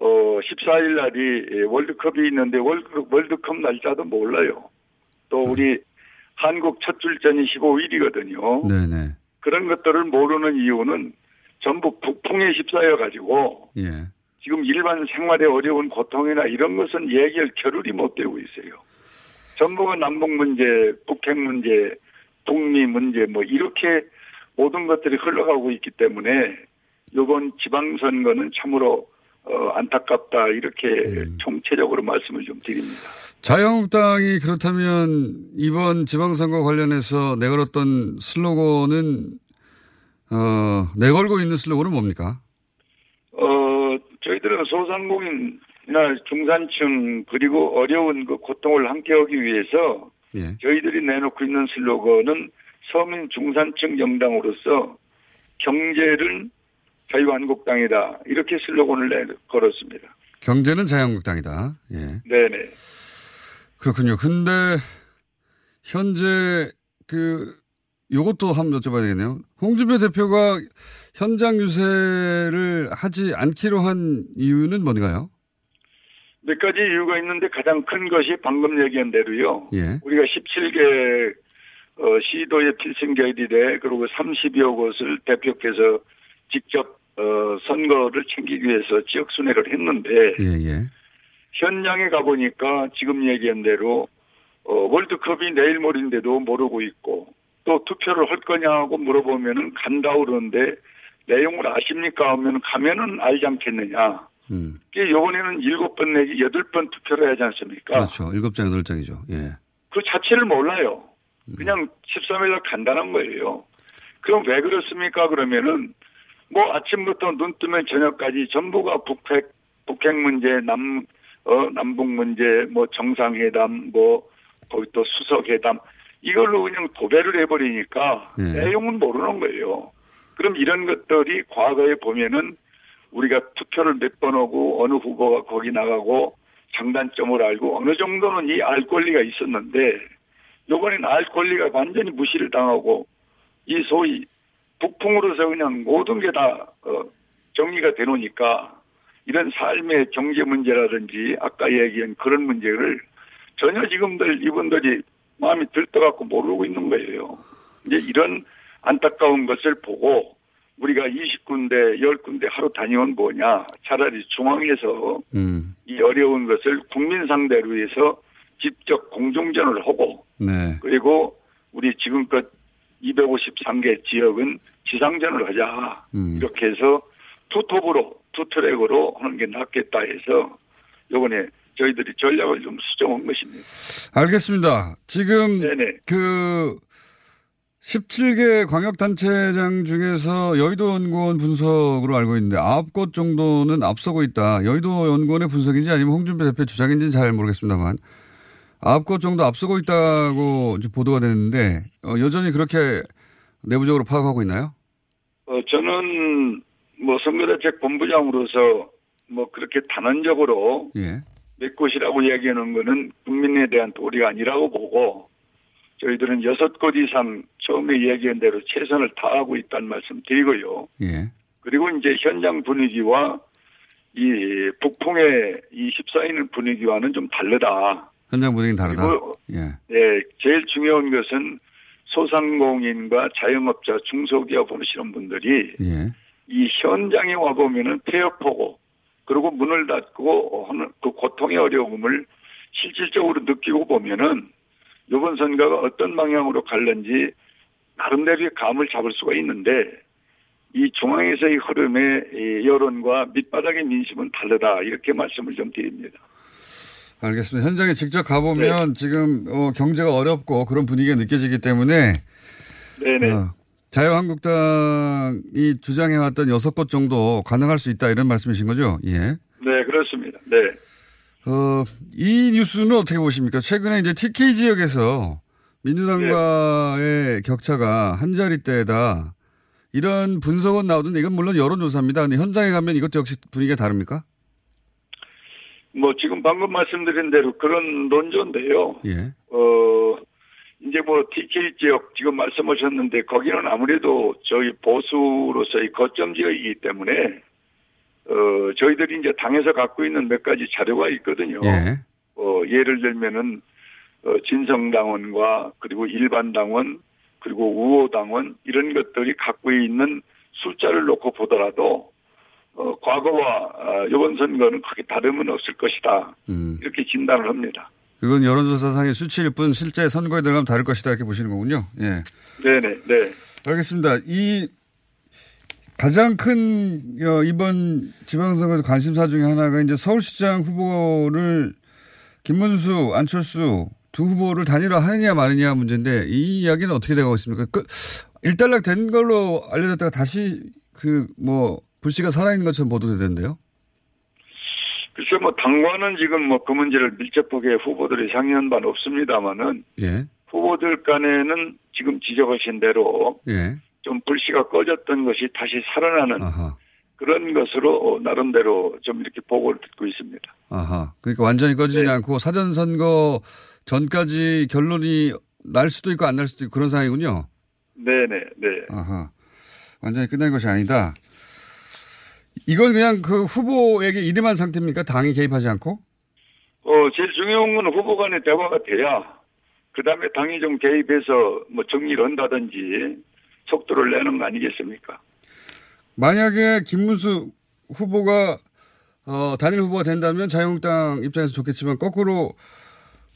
어, 14일 날이 월드컵이 있는데 월드, 월드컵 날짜도 몰라요. 또 우리 한국 첫 출전이 15일이거든요. 네네. 그런 것들을 모르는 이유는 전부 북풍에 휩싸여 가지고 예. 지금 일반 생활에 어려운 고통이나 이런 것은 얘기할 겨를이 못 되고 있어요. 전부가 남북 문제, 북핵 문제, 북미 문제 뭐 이렇게 모든 것들이 흘러가고 있기 때문에 이번 지방선거는 참으로 어, 안타깝다 이렇게 총체적으로 말씀을 좀 드립니다. 자유한국당이 그렇다면 이번 지방선거 관련해서 내걸었던 슬로건은 어, 내걸고 있는 슬로건은 뭡니까? 어, 저희들은 소상공인이나 중산층 그리고 어려운 그 고통을 함께하기 위해서 예. 저희들이 내놓고 있는 슬로건은 서민 중산층 정당으로서 경제를 자유한국당이다 이렇게 슬로건을 내 걸었습니다. 경제는 자유한국당이다. 예. 네네. 그렇군요. 근데 현재 그 요것도 한번 여쭤봐야 되겠네요. 홍준표 대표가 현장 유세를 하지 않기로 한 이유는 뭔가요? 몇 가지 이유가 있는데 가장 큰 것이 방금 얘기한 대로요. 예. 우리가 17개 어, 시도의 필승 결의대 그리고 30여 곳을 대표께서 직접 어, 선거를 챙기기 위해서 지역 순회를 했는데 예, 예. 현장에 가보니까 지금 얘기한 대로 어, 월드컵이 내일 모레인데도 모르고 있고 또 투표를 할 거냐고 물어보면은 간다 그러는데 내용을 아십니까 하면 가면은 알지 않겠느냐. 음. 이게 요번에는 일곱 번 내지 여덟 번 투표를 하지 않습니까? 그렇죠. 일곱 장, 여덟 장이죠. 예. 그 자체를 몰라요. 그냥 13일날 간단한 거예요. 그럼 왜 그렇습니까? 그러면은 뭐 아침부터 눈 뜨면 저녁까지 전부가 북핵, 북핵 문제, 남, 어, 남북 문제, 뭐 정상회담, 뭐 거기 또 수석회담 이걸로 그냥 도배를 해버리니까 예. 내용은 모르는 거예요. 그럼 이런 것들이 과거에 보면은 우리가 투표를 몇번 하고 어느 후보가 거기 나가고 장단점을 알고 어느 정도는 이 알 권리가 있었는데 요번엔 알 권리가 완전히 무시를 당하고 이 소위 북풍으로서 그냥 모든 게다 어, 정리가 되노니까 이런 삶의 경제 문제라든지 아까 얘기한 그런 문제를 전혀 지금들 이분들이 마음이 들떠갖고 모르고 있는 거예요. 이제 이런 안타까운 것을 보고 우리가 20군데, 10군데 하루 다니면 뭐냐. 차라리 중앙에서 음. 이 어려운 것을 국민 상대로 해서 직접 공중전을 하고 네. 그리고 우리 지금껏 253개 지역은 지상전을 하자. 음. 이렇게 해서 투톱으로, 투트랙으로 하는 게 낫겠다 해서 요번에 저희들이 전략을 좀 수정한 것입니다. 알겠습니다. 지금 네네. 그 17개 광역단체장 중에서 여의도 연구원 분석으로 알고 있는데 9곳 정도는 앞서고 있다. 여의도 연구원의 분석인지 아니면 홍준표 대표 주장인지는 잘 모르겠습니다만 9곳 정도 앞서고 있다고 보도가 됐는데 어, 여전히 그렇게 내부적으로 파악하고 있나요? 어, 저는 뭐 선거대책 본부장으로서 뭐 그렇게 단언적으로 예. 몇 곳이라고 얘기하는 거는 국민에 대한 도리가 아니라고 보고 저희들은 여섯 곳 이상 처음에 얘기한 대로 최선을 다하고 있다는 말씀 드리고요. 예. 그리고 이제 현장 분위기와 이 북풍의 이 휩싸이는 분위기와는 좀 다르다. 현장 분위기는 다르다. 그리고 예. 네, 제일 중요한 것은 소상공인과 자영업자, 중소기업 하시는 분들이 예. 이 현장에 와 보면은 폐업하고 그리고 문을 닫고 하는 그 고통의 어려움을 실질적으로 느끼고 보면은 이번 선거가 어떤 방향으로 갈는지 나름대로의 감을 잡을 수가 있는데 이 중앙에서의 흐름의 이 여론과 밑바닥의 민심은 다르다 이렇게 말씀을 좀 드립니다. 알겠습니다. 현장에 직접 가보면 지금 어, 경제가 어렵고 그런 분위기가 느껴지기 때문에 네네. 어, 자유한국당이 주장해왔던 여섯 곳 정도 가능할 수 있다 이런 말씀이신 거죠? 예. 네, 그렇습니다. 네. 어, 이 뉴스는 어떻게 보십니까? 최근에 이제 TK 지역에서 민주당과의 격차가 한 자리대다. 이런 분석은 나오던데 이건 물론 여론조사입니다. 근데 현장에 가면 이것도 역시 분위기가 다릅니까? 뭐 지금 방금 말씀드린 대로 그런 논조인데요. 예. 어, 이제 뭐 TK 지역 지금 말씀하셨는데 거기는 아무래도 저희 보수로서의 거점 지역이기 때문에 어, 저희들이 이제 당에서 갖고 있는 몇 가지 자료가 있거든요. 예. 어, 예를 들면은 어, 진성 당원과 그리고 일반 당원 그리고 우호 당원 이런 것들이 갖고 있는 숫자를 놓고 보더라도 어, 과거와 어, 이번 선거는 크게 다름은 없을 것이다. 음. 이렇게 진단을 합니다. 그건 여론조사상의 수치일 뿐 실제 선거에 들어가면 다를 것이다 이렇게 보시는 거군요. 예. 네네, 네. 알겠습니다. 이 가장 큰 어, 이번 지방선거에서 관심사 중에 하나가 이제 서울시장 후보를 김문수, 안철수 두 후보를 단일화 하느냐 마느냐 문제인데 이 이야기는 어떻게 되고 있습니까? 그 일단락 된 걸로 알려졌다가 다시 그 뭐 불씨가 살아있는 것처럼 보도되던데요. 글쎄 뭐 당과는 지금 뭐 그 문제를 밀접하게 후보들이 상의한 바는 없습니다만은 예. 후보들 간에는 지금 지적하신 대로 예. 좀 불씨가 꺼졌던 것이 다시 살아나는 그런 것으로 어, 나름대로 좀 이렇게 보고를 듣고 있습니다. 아하. 그러니까 완전히 꺼지지 네. 않고 사전 선거 전까지 결론이 날 수도 있고 안 날 수도 있고 그런 상황이군요. 네네, 네. 아하. 완전히 끝난 것이 아니다. 이건 그냥 그 후보에게 이름한 상태입니까? 당이 개입하지 않고? 어, 제일 중요한 건 후보 간의 대화가 돼야 그 다음에 당이 좀 개입해서 뭐 정리를 한다든지 속도를 내는 거 아니겠습니까? 만약에 김문수 후보가 어, 단일 후보가 된다면 자유한국당 입장에서 좋겠지만 거꾸로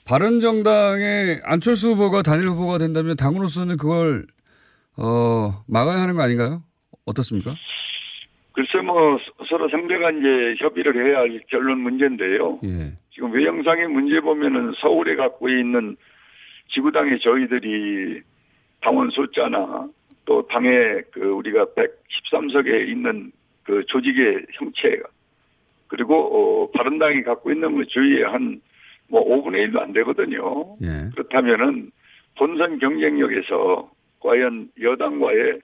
바른정당의 안철수 후보가 단일 후보가 된다면 당으로서는 그걸 어, 막아야 하는 거 아닌가요? 어떻습니까? 글쎄 뭐 서로 상대가 이제 협의를 해야 할 결론 문제인데요. 예. 지금 외형상의 문제 보면은 서울에 갖고 있는 지구당의 저희들이 당원 숫자나 또 당의 그 우리가 113석에 있는 그 조직의 형체가 그리고 어 바른당이 갖고 있는 뭐 주위에 한 뭐 5분의 1도 안 되거든요. 예. 그렇다면은 본선 경쟁력에서 과연 여당과의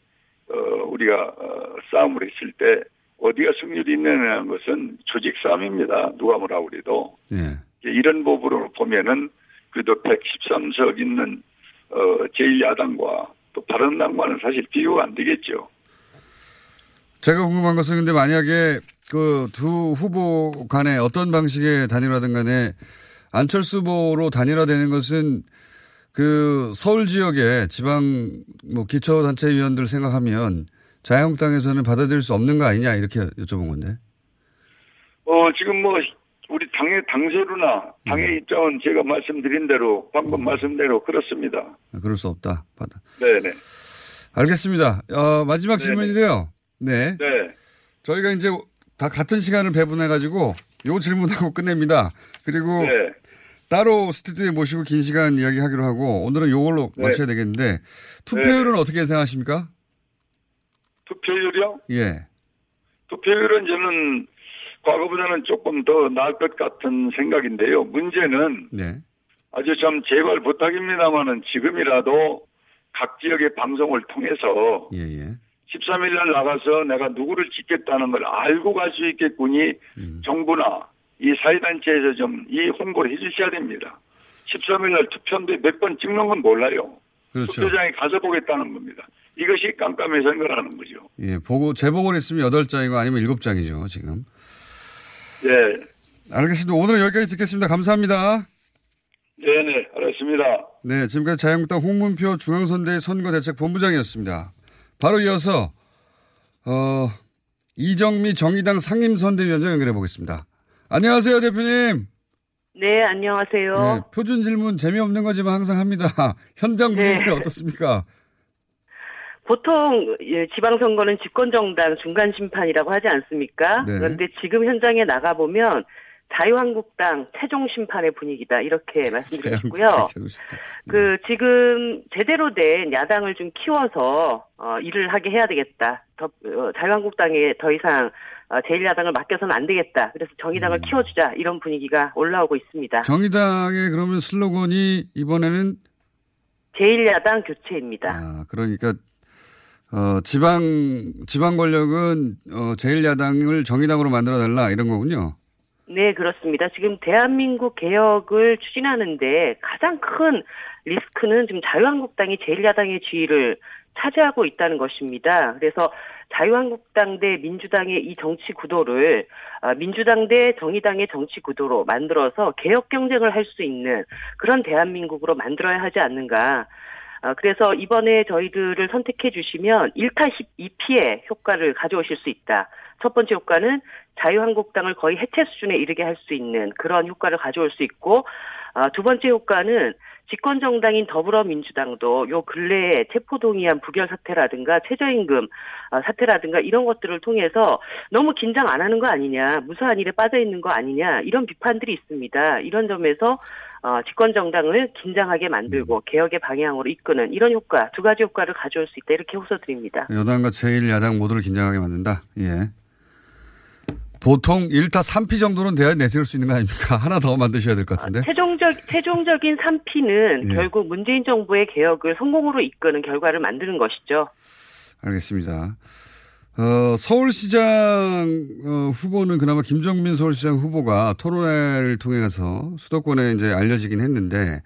어 우리가 어 싸움을 했을 때 어디가 승률이 있느냐는 것은 조직 싸움입니다. 누가 뭐라 그래도 예. 이런 법으로 보면은 그래도 113석 있는 어 제1야당과 또 바른당과는 사실 비교가 안 되겠죠. 제가 궁금한 것은 근데 만약에 그 두 후보 간에 어떤 방식의 단일화든 간에 안철수 후보로 단일화되는 것은 그 서울 지역의 지방 뭐 기초단체위원들 생각하면 자유한국당에서는 받아들일 수 없는 거 아니냐 이렇게 여쭤본 건데. 어 지금 뭐 우리 당의 당세로나 당의 입장은 제가 말씀드린 대로 방금 말씀대로 그렇습니다. 그럴 수 없다. 받아. 네네. 알겠습니다. 어, 마지막 질문인데요. 네. 네. 저희가 이제 다 같은 시간을 배분해 가지고 요 질문하고 끝냅니다. 그리고 네. 따로 스튜디오에 모시고 긴 시간 이야기하기로 하고 오늘은 요걸로 네. 마쳐야 되겠는데 투표율은 어떻게 생각하십니까? 투표율이요? 예. 투표율은 저는 과거보다는 조금 더 나을 것 같은 생각인데요. 문제는 네. 아주 참 제발 부탁입니다만은 지금이라도 각 지역의 방송을 통해서 예, 예. 13일 날 나가서 내가 누구를 찍겠다는 걸 알고 갈 수 있겠군이 음. 정부나 이 사회단체에서 좀 이 홍보를 해 주셔야 됩니다. 13일 날 투표인데 몇 번 찍는 건 몰라요. 그렇죠. 투표장에 가서 보겠다는 겁니다. 이것이 깜깜이 선거라는 거죠. 예, 보고 제복을 했으면 8장이고 아니면 7장이죠, 지금. 예. 알겠습니다. 오늘 여기까지 듣겠습니다. 감사합니다. 네네, 알았습니다. 네, 지금까지 자유한국당 홍문표 중앙선대 선거대책본부장이었습니다. 바로 이어서 어, 이정미 정의당 상임선대위원장 연결해 보겠습니다. 안녕하세요, 대표님. 네, 안녕하세요. 네, 표준 질문 재미없는 거지만 항상 합니다. 현장 분위기는 네. 어떻습니까? 보통 예, 지방선거는 집권정당 중간심판이라고 하지 않습니까? 네. 그런데 지금 현장에 나가보면 자유한국당 최종 심판의 분위기다 이렇게 말씀드리고 싶고요. 그 지금 제대로 된 야당을 좀 키워서 어, 일을 하게 해야 되겠다. 더, 어, 자유한국당에 더 이상 어, 제1야당을 맡겨서는 안 되겠다. 그래서 정의당을 음. 키워주자 이런 분위기가 올라오고 있습니다. 정의당의 그러면 슬로건이 이번에는 제1야당 교체입니다. 아, 그러니까 어, 지방 지방 권력은 어, 제1야당을 정의당으로 만들어 달라 이런 거군요. 네, 그렇습니다. 지금 대한민국 개혁을 추진하는데 가장 큰 리스크는 지금 자유한국당이 제1야당의 지위를 차지하고 있다는 것입니다. 그래서 자유한국당 대 민주당의 이 정치 구도를 아, 민주당 대 정의당의 정치 구도로 만들어서 개혁 경쟁을 할 수 있는 그런 대한민국으로 만들어야 하지 않는가. 아, 그래서 이번에 저희들을 선택해 주시면 1타 12피의 효과를 가져오실 수 있다. 첫 번째 효과는 자유한국당을 거의 해체 수준에 이르게 할 수 있는 그런 효과를 가져올 수 있고, 아, 두 번째 효과는 집권 정당인 더불어민주당도 요 근래에 체포동의안 부결 사태라든가 최저임금 아, 사태라든가 이런 것들을 통해서 너무 긴장 안 하는 거 아니냐, 무사한 일에 빠져 있는 거 아니냐 이런 비판들이 있습니다. 이런 점에서 어, 집권 정당을 긴장하게 만들고 개혁의 방향으로 이끄는 이런 효과 두 가지 효과를 가져올 수 있다 이렇게 호소드립니다. 여당과 제1야당 모두를 긴장하게 만든다. 예. 보통 1타 3피 정도는 돼야 내세울 수 있는 거 아닙니까? 하나 더 만드셔야 될 것 같은데. 최종적 최종적인 3피는 예. 결국 문재인 정부의 개혁을 성공으로 이끄는 결과를 만드는 것이죠. 알겠습니다. 어, 서울시장 어, 후보는 그나마 김정민 서울시장 후보가 토론회를 통해서 수도권에 이제 알려지긴 했는데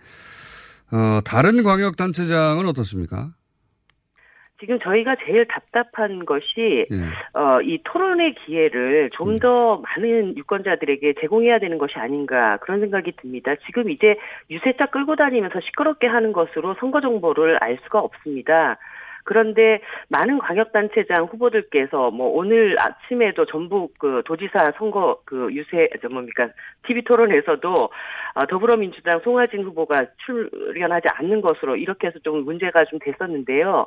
어, 다른 광역단체장은 어떻습니까? 지금 저희가 제일 답답한 것이 예. 어, 이 토론의 기회를 좀더 많은 유권자들에게 제공해야 되는 것이 아닌가 그런 생각이 듭니다. 지금 이제 유세차 끌고 다니면서 시끄럽게 하는 것으로 선거 정보를 알 수가 없습니다. 그런데 많은 광역단체장 후보들께서 뭐 오늘 아침에도 전북 그 도지사 선거 그 유세 저 뭡니까 TV 토론에서도 어, 더불어민주당 송하진 후보가 출연하지 않는 것으로 이렇게 해서 좀 문제가 좀 됐었는데요.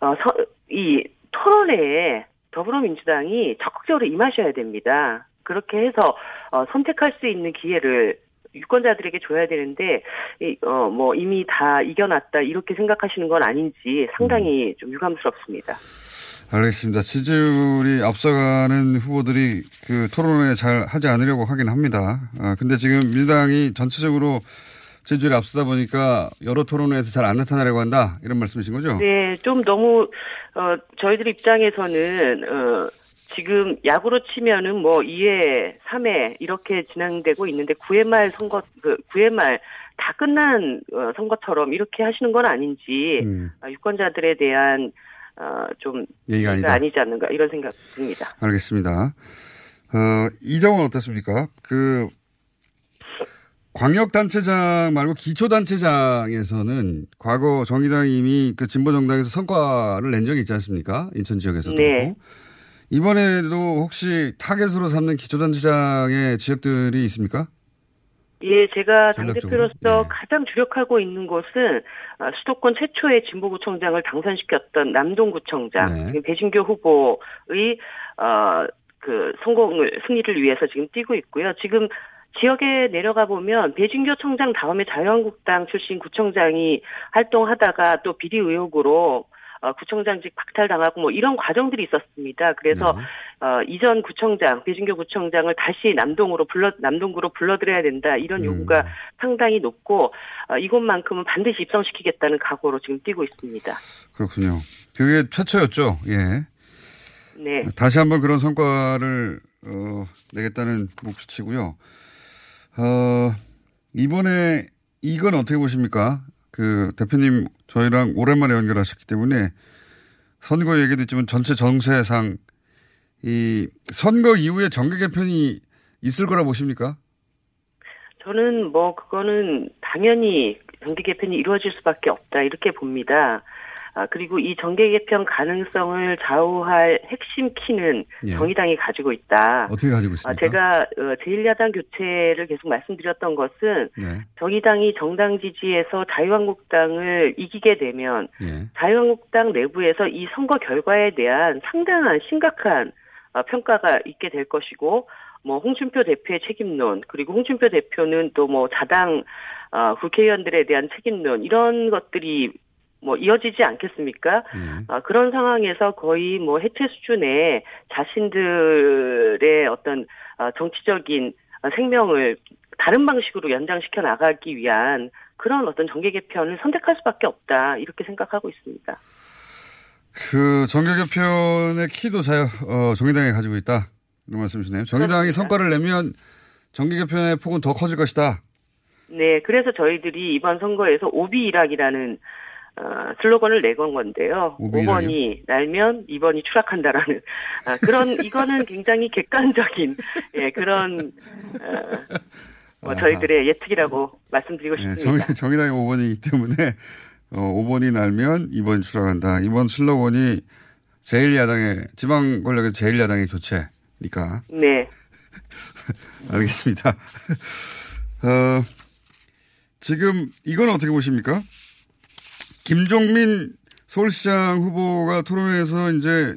어, 서, 이 토론회에 더불어민주당이 적극적으로 임하셔야 됩니다. 그렇게 해서 어, 선택할 수 있는 기회를 유권자들에게 줘야 되는데 이, 어, 뭐 이미 다 이겨놨다 이렇게 생각하시는 건 아닌지 상당히 좀 유감스럽습니다. 알겠습니다. 지지율이 앞서가는 후보들이 그 토론회 잘 하지 않으려고 하긴 합니다. 아, 근데 지금 민주당이 전체적으로 지지율이 앞서다 보니까 여러 토론회에서 잘 안 나타나려고 한다 이런 말씀이신 거죠? 네, 좀 너무 어 저희들 입장에서는 어 지금 야구로 치면은 뭐 2회, 3회 이렇게 진행되고 있는데 9회 말 선거 그 9회 말 다 끝난 어, 선거처럼 이렇게 하시는 건 아닌지 음. 어, 유권자들에 대한 어 좀 얘기가 아니다. 아니지 않는가 이런 생각 듭니다. 알겠습니다. 어, 이 점은 어떻습니까? 그 광역단체장 말고 기초단체장에서는 과거 정의당이 이미 그 진보정당에서 성과를 낸 적이 있지 않습니까? 인천 지역에서도. 네. 이번에도 혹시 타겟으로 삼는 기초단체장의 지역들이 있습니까? 예, 제가? 당대표로서 가장 주력하고 있는 곳은 어, 수도권 최초의 진보구청장을 당선시켰던 남동구청장, 네. 배진교 후보의 어, 그 성공을 승리를 위해서 지금 뛰고 있고요. 지금 지역에 내려가 보면 배진교 청장 다음에 자유한국당 출신 구청장이 활동하다가 또 비리 의혹으로 어, 구청장직 박탈당하고 뭐 이런 과정들이 있었습니다. 그래서 어, 이전 구청장 배진교 구청장을 다시 남동으로 불러 남동구로 불러들여야 된다 이런 요구가 상당히 높고 어, 이곳만큼은 반드시 입성시키겠다는 각오로 지금 뛰고 있습니다. 그렇군요. 그게 최초였죠. 예. 네. 다시 한번 그런 성과를 어, 내겠다는 목표치고요. 어, 이번에 이건 어떻게 보십니까? 그 대표님 저희랑 오랜만에 연결하셨기 때문에 선거 얘기도 있지만 전체 정세상 이 선거 이후에 정계 개편이 있을 거라 보십니까? 저는 뭐 그거는 당연히 정계 개편이 이루어질 수밖에 없다 이렇게 봅니다. 아, 그리고 이 정계 개편 가능성을 좌우할 핵심 키는 예. 정의당이 가지고 있다. 어떻게 가지고 아, 있습니까? 제가 어, 제1야당 교체를 계속 말씀드렸던 것은 네. 정의당이 정당 지지에서 자유한국당을 이기게 되면 예. 자유한국당 내부에서 이 선거 결과에 대한 상당한 심각한 어, 평가가 있게 될 것이고 뭐 홍준표 대표의 책임론 그리고 홍준표 대표는 또 뭐 자당 어, 국회의원들에 대한 책임론 이런 것들이 뭐 이어지지 않겠습니까? 아, 그런 상황에서 거의 뭐 해체 수준의 자신들의 어떤 아, 정치적인 아, 생명을 다른 방식으로 연장시켜 나가기 위한 그런 어떤 정계 개편을 선택할 수밖에 없다 이렇게 생각하고 있습니다. 그 정계 개편의 키도 자유 어, 정의당이 가지고 있다 이런 말씀이시네요. 정의당이 성과를 내면 정계 개편의 폭은 더 커질 것이다. 네, 그래서 저희들이 이번 선거에서 오비 일학이라는 어, 슬로건을 내건 건데요. 오비 5번이 날면 2번이 추락한다라는 아, 그런 이거는 굉장히 객관적인 예, 그런 어, 뭐 저희들의 예측이라고 말씀드리고 예, 싶습니다. 정, 정의당이 5번이기 때문에 어, 5번이 날면 2번이 추락한다. 이번 슬로건이 제1야당의 지방 권력에서 제1야당의 교체니까 네. 알겠습니다. 어, 지금 이건 어떻게 보십니까? 김종민 서울시장 후보가 토론회에서 이제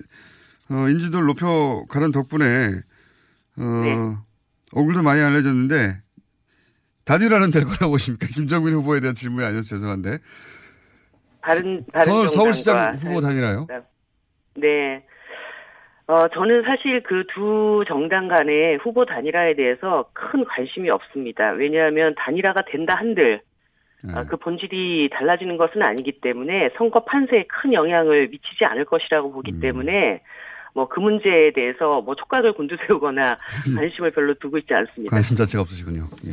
어, 인지도를 높여가는 덕분에 어, 얼굴도 많이 알려졌는데 단일화는 될 거라고 보십니까? 김정민 후보에 대한 질문이 아니어서 죄송한데 다른 다른 서울, 서울 시장 후보 단일화요? 네. 어, 저는 사실 그 두 정당 간의 후보 단일화에 대해서 큰 관심이 없습니다. 왜냐하면 단일화가 된다 한들 네. 아, 그 본질이 달라지는 것은 아니기 때문에 선거 판세에 큰 영향을 미치지 않을 것이라고 보기 음. 때문에 뭐 그 문제에 대해서 뭐 촉각을 곤두세우거나 관심을 별로 두고 있지 않습니다. 관심 자체가 없으시군요. 예.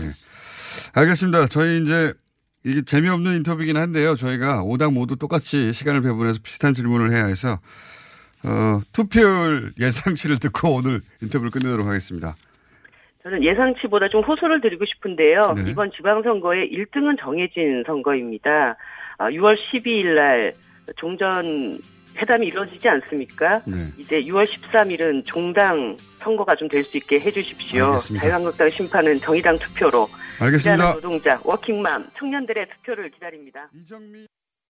알겠습니다. 저희 이제 이게 재미없는 인터뷰이긴 한데요. 저희가 5당 모두 똑같이 시간을 배분해서 비슷한 질문을 해야 해서 어, 투표율 예상치를 듣고 오늘 인터뷰를 끝내도록 하겠습니다. 저는 예상치보다 좀 호소를 드리고 싶은데요. 네. 이번 지방선거의 1등은 정해진 선거입니다. 아, 6월 12일 날 종전 회담이 이루어지지 않습니까? 네. 이제 6월 13일은 종당 선거가 좀 될 수 있게 해주십시오. 알겠습니다. 자유한국당 심판은 정의당 투표로. 알겠습니다. 노동자, 워킹맘, 청년들의 투표를 기다립니다. 이정미